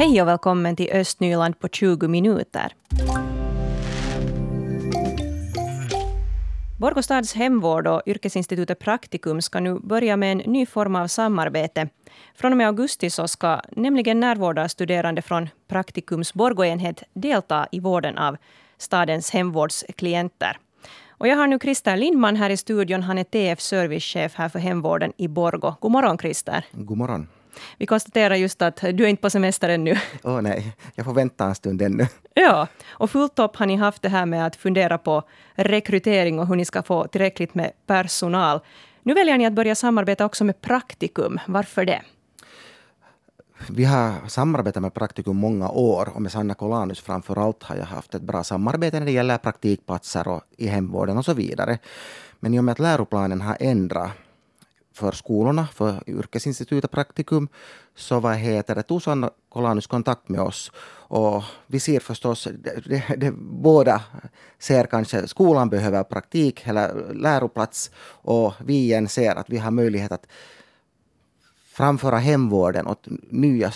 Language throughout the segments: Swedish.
Hej och välkommen till Östnyland på 20 minuter. Borgå stads hemvård och yrkesinstitutet Praktikum ska nu börja med en ny form av samarbete. Från och med augusti så ska nämligen närvårdarstuderande från Praktikums Borgoenhet delta i vården av stadens hemvårdsklienter. Och jag har nu Christer Lindman här i studion. Han är TF servicechef här för hemvården i Borgå. God morgon Christer. God morgon. Vi konstaterar just att du är inte på semester ännu. Åh oh, nej, jag får vänta en stund ännu. Ja, och fullt upp har ni haft det här med att fundera på rekrytering och hur ni ska få tillräckligt med personal. Nu väljer ni att börja samarbeta också med Praktikum. Varför det? Vi har samarbetat med Praktikum många år och med Sanna Kolanus framför allt har jag haft ett bra samarbete när det gäller praktikplatser och i hemvården och så vidare. Men i och med att läroplanen har ändrat för skolorna, för yrkesinstitutet Praktikum, så vad heter det, tog Sanna Kolanus kontakt med oss. Och vi ser förstås, det, det, det, båda ser kanske skolan behöver praktik eller läroplats och vi igen ser att vi har möjlighet att framföra hemvården åt nya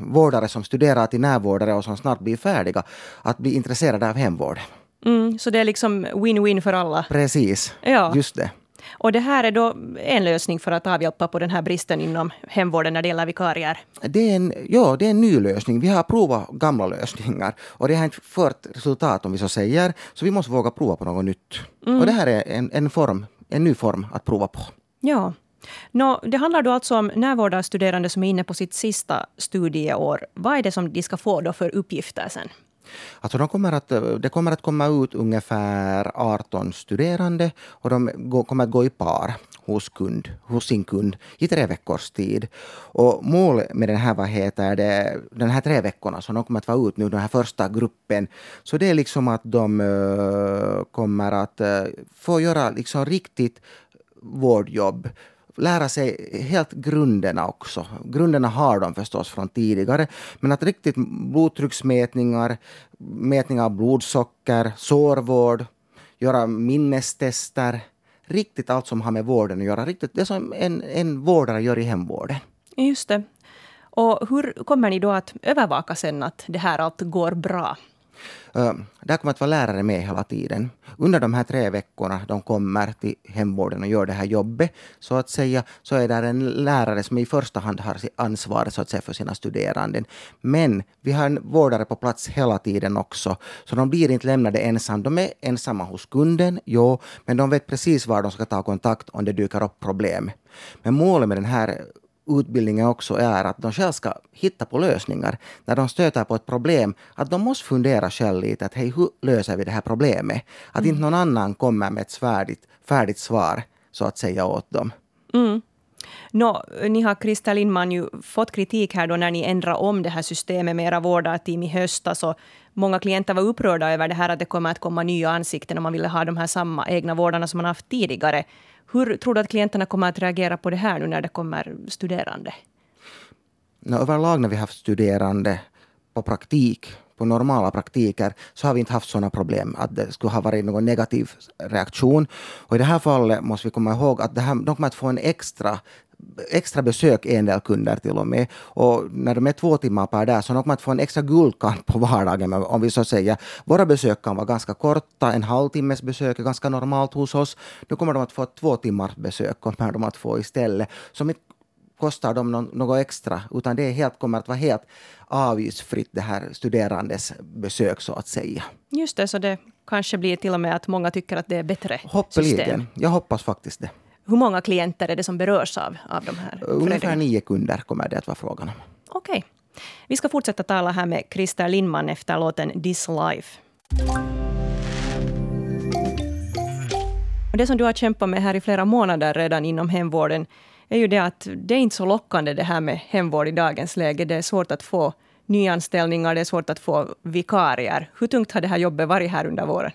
vårdare som studerar till närvårdare och som snart blir färdiga, att bli intresserade av hemvården. Mm, så det är liksom win-win för alla? Precis, ja. just det. Och det här är då en lösning för att avhjälpa på den här bristen inom hemvården när det gäller vikarier? Det är en, ja, det är en ny lösning. Vi har provat gamla lösningar och det har inte fört resultat om vi så säger. Så vi måste våga prova på något nytt. Mm. Och det här är en, en, form, en ny form att prova på. Ja. Nå, det handlar då alltså om närvårdarstuderande som är inne på sitt sista studieår. Vad är det som de ska få då för uppgifter sen? Alltså de kommer att, det kommer att komma ut ungefär 18 studerande och de kommer att gå i par hos, kund, hos sin kund i tre veckors tid. Och målet med den här, vad heter det, den här tre veckorna som de kommer att vara ut nu, den här första gruppen, så det är liksom att de eh, kommer att eh, få göra liksom riktigt vårdjobb lära sig helt grunderna också. Grunderna har de förstås från tidigare, men att riktigt blodtrycksmätningar, mätning av blodsocker, sårvård, göra minnestester, riktigt allt som har med vården att göra. Riktigt det som en, en vårdare gör i hemvården. Just det. Och hur kommer ni då att övervaka sen att det här allt går bra? Där kommer att vara lärare med hela tiden. Under de här tre veckorna de kommer till hemvården och gör det här jobbet, så att säga, så är där en lärare som i första hand har ansvar så att säga, för sina studerande. Men vi har en vårdare på plats hela tiden också, så de blir inte lämnade ensamma. De är ensamma hos kunden, jo, men de vet precis var de ska ta kontakt om det dyker upp problem. Men målet med den här utbildningen också är att de själva ska hitta på lösningar. När de stöter på ett problem, att de måste fundera själv lite att hej, hur löser vi det här problemet? Att mm. inte någon annan kommer med ett färdigt, färdigt svar så att säga åt dem. Mm. Nå, ni har, Christer Lindman, ju fått kritik här då när ni ändrade om det här systemet med era vårdarteam i höstas. Och många klienter var upprörda över det här att det kommer att komma nya ansikten och man ville ha de här samma egna vårdarna som man haft tidigare. Hur tror du att klienterna kommer att reagera på det här nu när det kommer studerande? No, överlag när vi haft studerande på praktik, på normala praktiker, så har vi inte haft sådana problem att det skulle ha varit någon negativ reaktion. Och i det här fallet måste vi komma ihåg att det här, de kommer att få en extra extra besök en del kunder till och med. Och när de är två timmar per dag så de kommer att få en extra guldkant på vardagen om vi så säger. Våra besök kan vara ganska korta, en halvtimmes besök är ganska normalt hos oss. Nu kommer de att få två timmars besök kommer de att få istället. Inte kostar dem något extra, utan det är helt, kommer att vara helt avgiftsfritt det här studerandes besök så att säga. Just det, så det kanske blir till och med att många tycker att det är bättre Hoppeligen. system. Jag hoppas faktiskt det. Hur många klienter är det som berörs av, av de här Ungefär nio kunder kommer det att vara frågan om. Okej. Okay. Vi ska fortsätta tala här med Christer Lindman efter låten This Life. Och det som du har kämpat med här i flera månader redan inom hemvården är ju det att det är inte så lockande det här med hemvård i dagens läge. Det är svårt att få nyanställningar, det är svårt att få vikarier. Hur tungt har det här jobbet varit här under våren?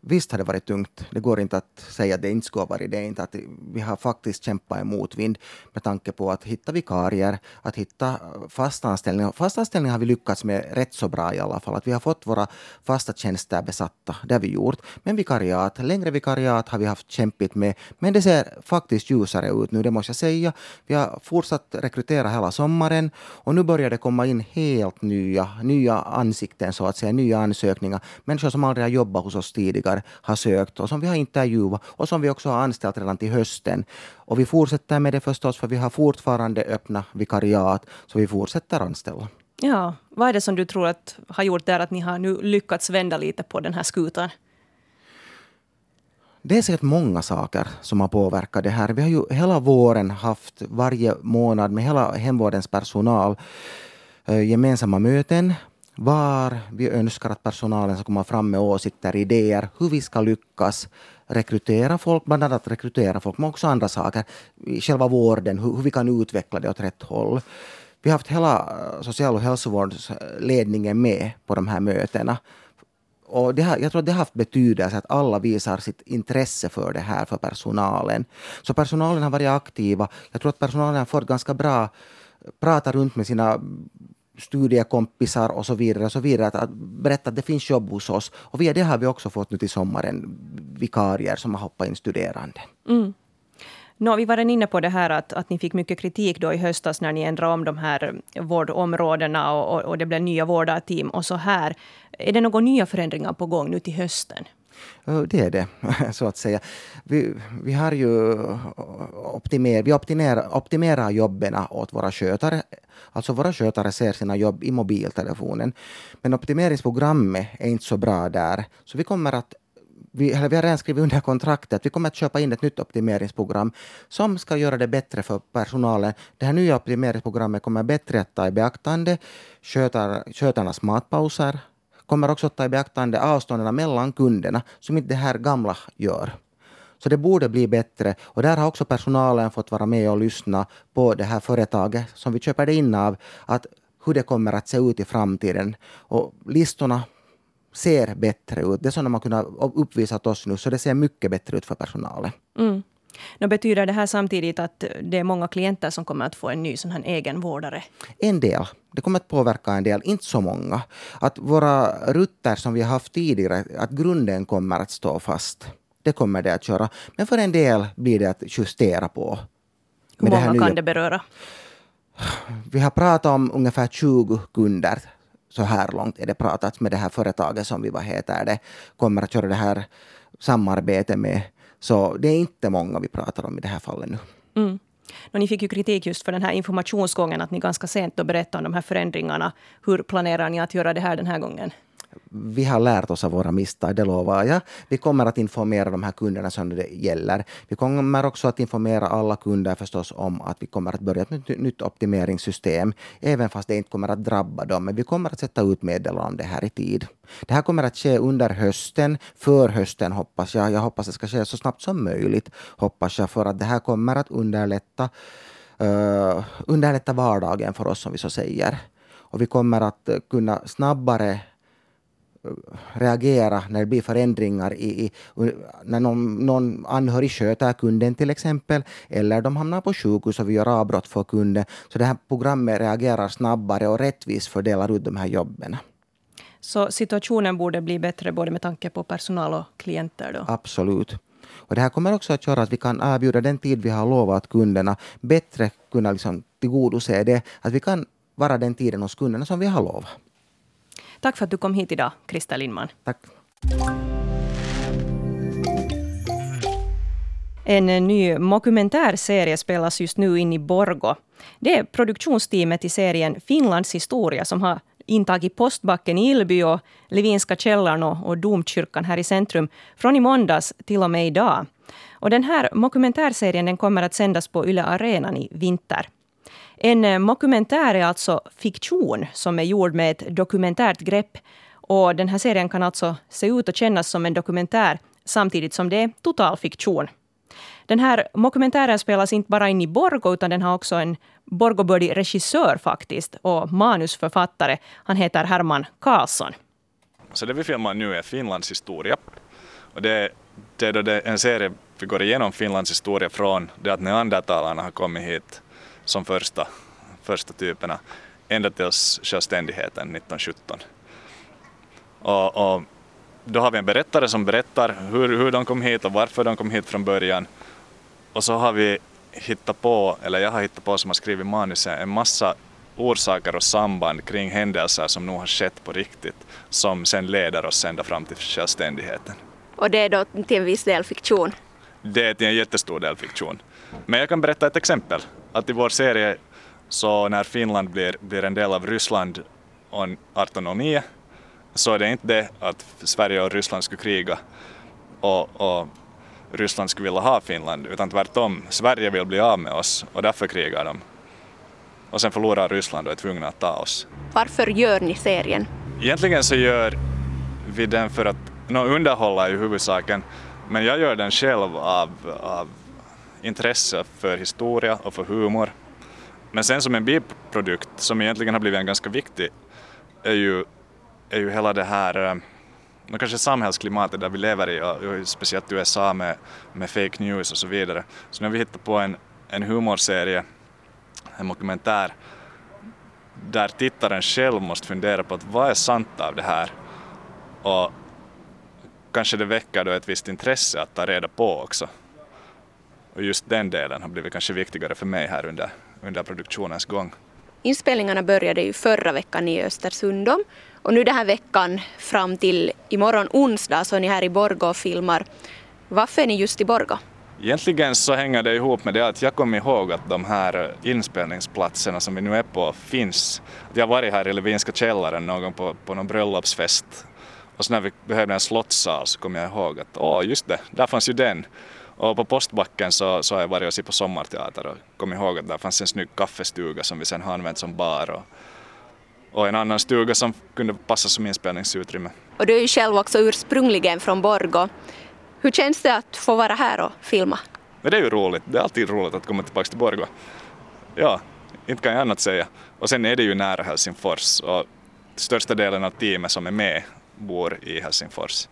Visst har det varit tungt. Det går inte att säga att det inte skulle ha varit det. Inte att vi har faktiskt kämpat emot vind med tanke på att hitta vikarier, att hitta fasta anställningar. Fasta anställningar har vi lyckats med rätt så bra i alla fall. Att vi har fått våra fasta tjänster besatta, det har vi gjort. Men vikariat, längre vikariat har vi haft kämpigt med. Men det ser faktiskt ljusare ut nu, det måste jag säga. Vi har fortsatt rekrytera hela sommaren och nu börjar det komma in helt nya, nya ansikten så att säga, nya ansökningar. Människor som aldrig har jobbat hos oss tidigare politiker har sökt och som vi har intervjuat och som vi också har anställt redan till hösten. Och vi fortsätter med det förstås för vi har fortfarande öppna vikariat så vi fortsätter anställa. Ja, vad är det som du tror att har gjort där att ni har nu lyckats vända lite på den här skutan? Det är säkert många saker som har påverkat det här. Vi har ju hela våren haft varje månad med hela hemvårdens personal eh, gemensamma möten var vi önskar att personalen ska komma fram med åsikter, idéer, hur vi ska lyckas rekrytera folk, bland annat rekrytera folk, men också andra saker själva vården, hur, hur vi kan utveckla det åt rätt håll. Vi har haft hela eh, social och hälsovårdsledningen med på de här mötena. Och det har, jag tror att det har haft betydelse att alla visar sitt intresse för det här, för personalen. Så personalen har varit aktiva. Jag tror att personalen har fått ganska bra prata runt med sina studiekompisar och så vidare. Och så vidare att, att berätta att det finns jobb hos oss. Och via det har vi också fått nu till sommaren vikarier som har hoppat in studerande. Mm. No, vi var redan inne på det här att, att ni fick mycket kritik då i höstas när ni ändrade om de här vårdområdena och, och, och det blev nya vårdarteam och så här. Är det några nya förändringar på gång nu till hösten? Det är det, så att säga. Vi, vi har ju eh, optimer, vi optimerar, optimerar jobben åt våra skötare. Alltså våra skötare ser sina jobb i mobiltelefonen. Men optimeringsprogrammet är inte så bra där. Så vi kommer att vi, eller vi har redan skrivit under kontraktet. Vi kommer att köpa in ett nytt optimeringsprogram som ska göra det bättre för personalen. Det här nya optimeringsprogrammet kommer bättre att ta i beaktande skötar, skötarnas matpauser, kommer också att ta i beaktande avstånden mellan kunderna som inte det här gamla gör. Så det borde bli bättre. Och där har också personalen fått vara med och lyssna på det här företaget som vi köper det in av. Att hur det kommer att se ut i framtiden. Och listorna ser bättre ut. Det som de har kunnat uppvisa åt oss nu, så det ser mycket bättre ut för personalen. Mm. Nu betyder det här samtidigt att det är många klienter som kommer att få en ny sån här egen vårdare? En del. Det kommer att påverka en del, inte så många. Att våra rutter som vi har haft tidigare, att grunden kommer att stå fast. Det kommer det att köra. Men för en del blir det att justera på. Hur många kan det beröra? Vi har pratat om ungefär 20 kunder så här långt är det pratat med det här företaget som vi, vad heter det, kommer att köra det här samarbetet med. Så det är inte många vi pratar om i det här fallet nu. Mm. ni fick ju kritik just för den här informationsgången, att ni ganska sent då berättade om de här förändringarna. Hur planerar ni att göra det här den här gången? Vi har lärt oss av våra misstag, det lovar jag. Vi kommer att informera de här kunderna som det gäller. Vi kommer också att informera alla kunder förstås om att vi kommer att börja ett nytt optimeringssystem, även fast det inte kommer att drabba dem. Men vi kommer att sätta ut meddelanden om det här i tid. Det här kommer att ske under hösten, för hösten hoppas jag. Jag hoppas det ska ske så snabbt som möjligt, hoppas jag, för att det här kommer att underlätta, uh, underlätta vardagen för oss, som vi så säger. Och vi kommer att kunna snabbare reagera när det blir förändringar i, i när någon, någon anhörig sköter kunden till exempel, eller de hamnar på sjukhus och vi gör avbrott för kunden. Så det här programmet reagerar snabbare och rättvist fördelar ut de här jobben. Så situationen borde bli bättre både med tanke på personal och klienter? Då? Absolut. Och det här kommer också att göra att vi kan erbjuda den tid vi har lovat kunderna, bättre kunna liksom tillgodose det, att vi kan vara den tiden hos kunderna som vi har lovat. Tack för att du kom hit idag, Krista Lindman. Tack. En ny dokumentärserie spelas just nu in i Borgo. Det är produktionsteamet i serien Finlands historia som har intagit Postbacken i Ilby och Levinska källaren och, Domkyrkan här i centrum från i måndags till och med idag. Och den här dokumentärserien den kommer att sändas på Yle Arenan i vinter. En mockumentär dokumentär är alltså fiktion som är gjord med ett dokumentärt grepp. Och den här serien kan alltså se ut och kännas som en dokumentär samtidigt som det är total fiktion. Den här dokumentären spelas inte bara in i Borgo utan den har också en Borgobördig regissör faktiskt och manusförfattare. Han heter Herman Karlsson. Så det vi filmar nu är Finlands historia. Och det, det är då det, en serie vi går igenom Finlands historia från det att neandertalarna har kommit hit som första, första typerna ända tills självständigheten 1917. Och, och, då har vi en berättare som berättar hur, hur de kom hit och varför de kom hit från början. Och så har vi hittat på, eller jag har hittat på som har skrivit manuset, en massa orsaker och samband kring händelser som nog har skett på riktigt som sen leder oss ända fram till självständigheten. Och det är då till en viss del fiktion? Det är till en jättestor del fiktion. Men jag kan berätta ett exempel. Att i vår serie så när Finland blir, blir en del av Ryssland 1809 så är det inte det att Sverige och Ryssland skulle kriga och, och Ryssland skulle vilja ha Finland utan tvärtom. Sverige vill bli av med oss och därför krigar de. Och sen förlorar Ryssland och är tvungna att ta oss. Varför gör ni serien? Egentligen så gör vi den för att no, underhålla i huvudsaken men jag gör den själv av, av intresse för historia och för humor. Men sen som en biprodukt som egentligen har blivit en ganska viktig är ju, är ju hela det här eh, kanske samhällsklimatet där vi lever i och speciellt USA med, med fake news och så vidare. Så nu har vi hittat på en, en humorserie, en dokumentär där tittaren själv måste fundera på att vad är sant av det här och kanske det väcker då ett visst intresse att ta reda på också. Och just den delen har blivit kanske viktigare för mig här under, under produktionens gång. Inspelningarna började ju förra veckan i Östersund och nu den här veckan fram till imorgon onsdag så är ni här i Borgå och filmar. Varför är ni just i Borgå? Egentligen så hänger det ihop med det att jag kom ihåg att de här inspelningsplatserna som vi nu är på finns. Jag har varit här i Levinska källaren någon gång på, på någon bröllopsfest och så när vi behövde en slottssal så kom jag ihåg att åh just det, där fanns ju den. Och på postbacken så, så har jag varit och sett på sommarteater och kom ihåg att där fanns en snygg kaffestuga som vi sen har använt som bar och, och en annan stuga som kunde passa som inspelningsutrymme. Och du är ju själv också ursprungligen från Borgå. Hur känns det att få vara här och filma? Men det är ju roligt, det är alltid roligt att komma tillbaka till Borgå. Ja, inte kan jag annat säga. Och sen är det ju nära Helsingfors och största delen av teamet som är med bor i Helsingfors.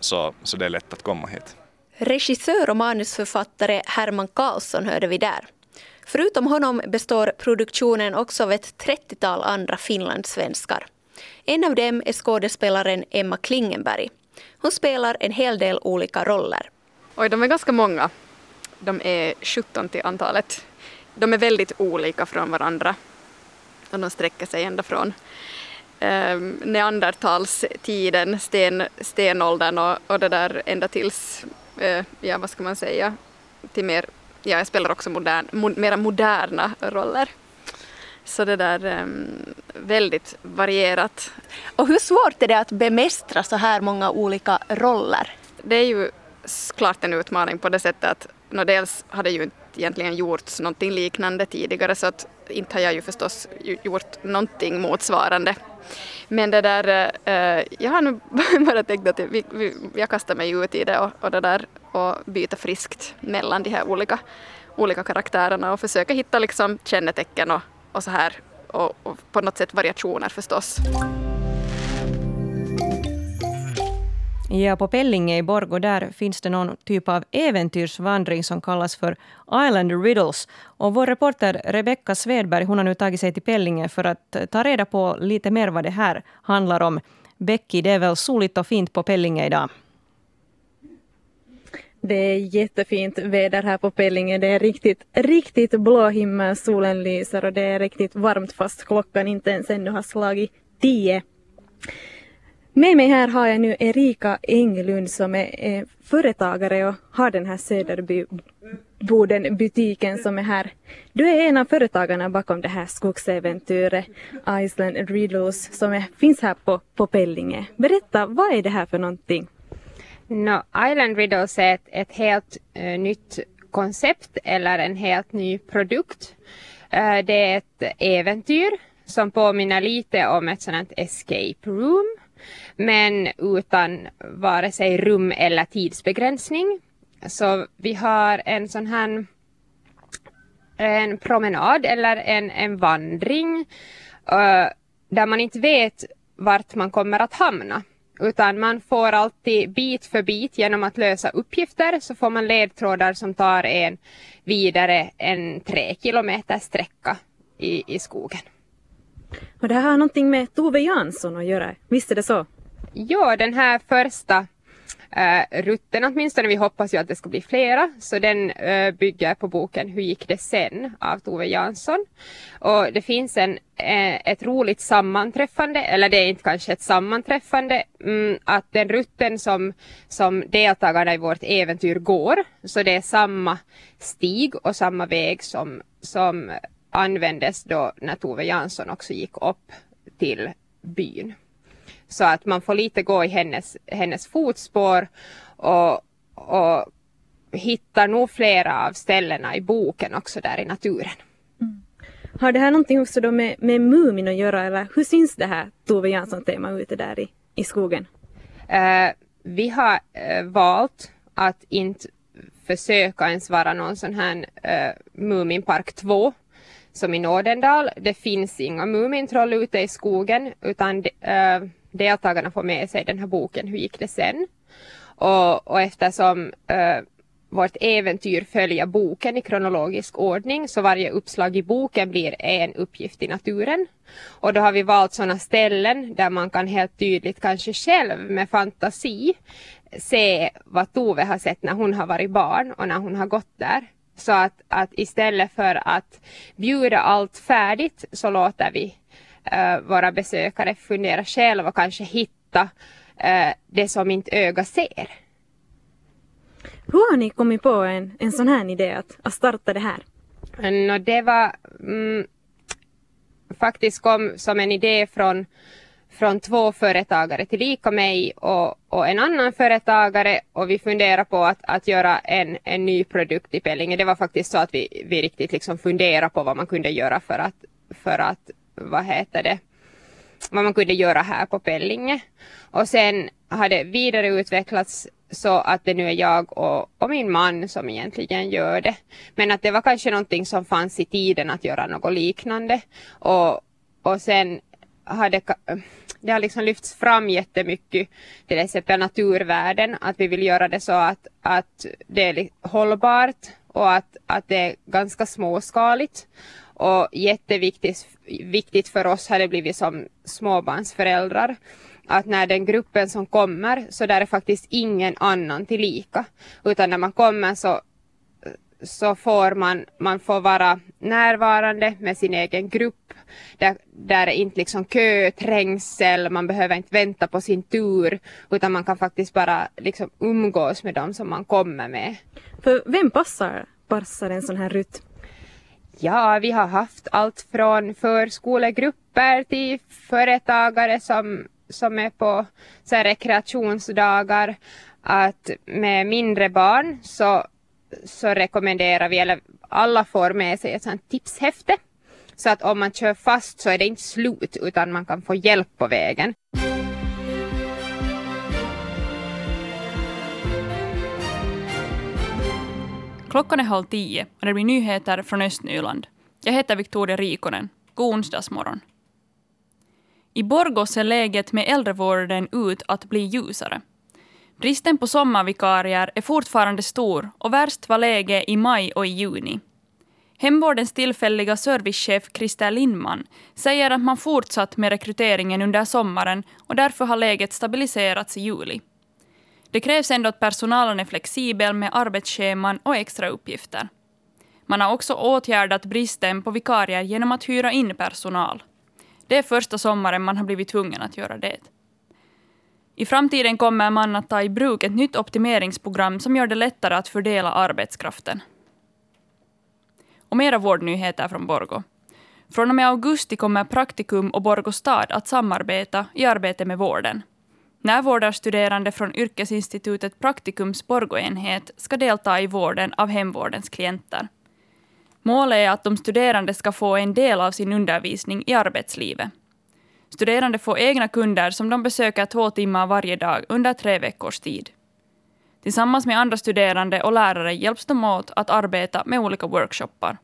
Så, så det är lätt att komma hit. Regissör och manusförfattare Herman Karlsson hörde vi där. Förutom honom består produktionen också av ett 30-tal andra finlandssvenskar. En av dem är skådespelaren Emma Klingenberg. Hon spelar en hel del olika roller. Oj, de är ganska många. De är 17 till antalet. De är väldigt olika från varandra. Och de sträcker sig ända från eh, neandertalstiden, sten, stenåldern och, och det där ända tills, ja vad ska man säga, till mer, ja jag spelar också modern, mo, mera moderna roller. Så det där eh, väldigt varierat. Och hur svårt är det att bemästra så här många olika roller? Det är ju klart en utmaning på det sättet att no, dels har det ju inte egentligen gjorts någonting liknande tidigare så att inte har jag ju förstås gjort någonting motsvarande men det där, eh, jag har nu bara tänkt att vi, vi, jag kastar mig ut i det och, och, det där och byter friskt mellan de här olika, olika karaktärerna och försöka hitta liksom kännetecken och, och så här och, och på något sätt variationer förstås. Ja, på Pellinge i Borgå där finns det någon typ av äventyrsvandring som kallas för Island Riddles. Och vår reporter Rebecka Svedberg hon har nu tagit sig till Pellinge för att eh, ta reda på lite mer vad det här handlar om. Becky, det är väl soligt och fint på Pellinge idag? Det är jättefint väder här på Pellinge. Det är riktigt, riktigt blå himmel, solen lyser och det är riktigt varmt fast klockan inte ens ännu har slagit tio. Med mig här har jag nu Erika Englund som är företagare och har den här Söderboden butiken som är här. Du är en av företagarna bakom det här skogsäventyret Iceland Riddles som är, finns här på, på Pellinge. Berätta, vad är det här för någonting? No, Island Riddles är ett, ett helt uh, nytt koncept eller en helt ny produkt. Uh, det är ett äventyr som påminner lite om ett sådant escape room men utan vare sig rum eller tidsbegränsning. Så vi har en sån här en promenad eller en, en vandring uh, där man inte vet vart man kommer att hamna. utan man får alltid bit för bit genom att lösa uppgifter så får man ledtrådar som tar en vidare en tre kilometer sträcka i, i skogen. Och det här har någonting med Tove Jansson att göra, visst är det så? Ja, den här första eh, rutten åtminstone, vi hoppas ju att det ska bli flera, så den eh, bygger på boken Hur gick det sen av Tove Jansson. Och det finns en, eh, ett roligt sammanträffande, eller det är inte kanske ett sammanträffande, mm, att den rutten som, som deltagarna i vårt äventyr går, så det är samma stig och samma väg som, som användes då när Tove Jansson också gick upp till byn. Så att man får lite gå i hennes, hennes fotspår och, och hittar nog flera av ställena i boken också där i naturen. Mm. Har det här någonting också då med, med Mumin att göra eller hur syns det här Tove Jansson-tema ute där i, i skogen? Uh, vi har uh, valt att inte försöka ens vara någon sån här uh, Muminpark 2 som i Nådendal, Det finns inga Mumintroll ute i skogen utan de, eh, deltagarna får med sig den här boken Hur gick det sen? Och, och eftersom äh, vårt äventyr följer boken i kronologisk ordning så varje uppslag i boken blir en uppgift i naturen. Och då har vi valt sådana ställen där man kan helt tydligt kanske själv med fantasi se vad Tove har sett när hon har varit barn och när hon har gått där. Så att, att istället för att bjuda allt färdigt så låter vi uh, våra besökare fundera själva och kanske hitta uh, det som inte öga ser. Hur har ni kommit på en, en sån här idé att, att starta det här? No, det var mm, faktiskt kom som en idé från från två företagare till lika mig och, och, en annan företagare och vi funderar på att, att göra en, en ny produkt i Pellinge. Det var faktiskt så att vi, vi riktigt liksom funderade på vad man kunde göra för att, för att vad heter det, vad man kunde göra här på Pellinge. Och sen har det vidareutvecklats så att det nu är jag och, och, min man som egentligen gör det. Men att det var kanske någonting som fanns i tiden att göra något liknande. Och, och sen har det, det har liksom lyfts fram jättemycket, till exempel naturvärden, att vi vill göra det så att, att det är hållbart och att, att det är ganska småskaligt. Och jätteviktigt viktigt för oss har det blivit som småbarnsföräldrar att när den gruppen som kommer så där är faktiskt ingen annan tillika. Utan när man kommer så så får man, man får vara närvarande med sin egen grupp. Där, där är inte liksom kö, trängsel, man behöver inte vänta på sin tur utan man kan faktiskt bara liksom umgås med dem som man kommer med. För vem passar, passar en sån här rutt? Ja, vi har haft allt från förskolegrupper till företagare som, som är på så rekreationsdagar. Att med mindre barn så så rekommenderar vi, eller alla får med sig ett sånt tipshäfte. Så att om man kör fast så är det inte slut utan man kan få hjälp på vägen. Klockan är halv tio och det blir nyheter från Östnyland. Jag heter Victoria Rikonen. God onsdagsmorgon. I Borgå ser läget med äldrevården ut att bli ljusare. Bristen på sommarvikarier är fortfarande stor och värst var läget i maj och i juni. Hemvårdens tillfälliga servicechef Christer Lindman säger att man fortsatt med rekryteringen under sommaren och därför har läget stabiliserats i juli. Det krävs ändå att personalen är flexibel med arbetsscheman och extra uppgifter. Man har också åtgärdat bristen på vikarier genom att hyra in personal. Det är första sommaren man har blivit tvungen att göra det. I framtiden kommer man att ta i bruk ett nytt optimeringsprogram som gör det lättare att fördela arbetskraften. Och mera vårdnyheter från Borgo. Från och med augusti kommer Praktikum och Borgå stad att samarbeta i arbete med vården. Närvårdarstuderande från yrkesinstitutet Praktikums Borgåenhet ska delta i vården av hemvårdens klienter. Målet är att de studerande ska få en del av sin undervisning i arbetslivet. Studerande får egna kunder som de besöker två timmar varje dag under tre veckors tid. Tillsammans med andra studerande och lärare hjälps de åt att arbeta med olika workshoppar.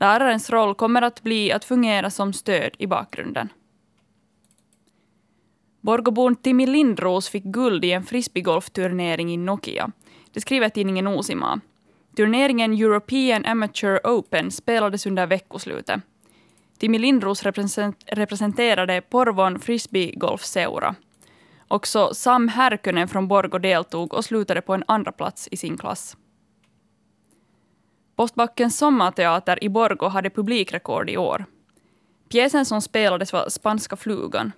Lärarens roll kommer att bli att fungera som stöd i bakgrunden. Borgobon Timmy Lindros fick guld i en frisbeegolfturnering i Nokia. Det skriver tidningen Osima. Turneringen European Amateur Open spelades under veckoslutet. Timmy Lindros representerade Porvon frisbeegolfseura. Också Sam Härkönen från Borgo deltog och slutade på en andra plats i sin klass. Postbackens sommarteater i Borgo hade publikrekord i år. Pjäsen som spelades var Spanska flugan.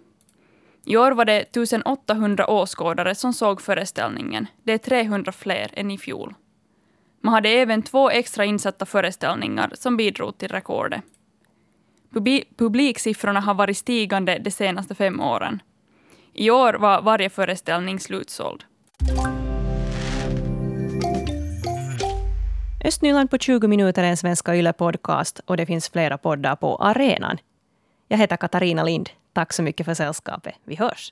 I år var det 1800 åskådare som såg föreställningen. Det är 300 fler än i fjol. Man hade även två extra insatta föreställningar som bidrog till rekordet. Publiksiffrorna har varit stigande de senaste fem åren. I år var varje föreställning slutsåld. Östnyland på 20 minuter är en Svenska Yle-podcast och det finns flera poddar på arenan. Jag heter Katarina Lind. Tack så mycket för sällskapet. Vi hörs.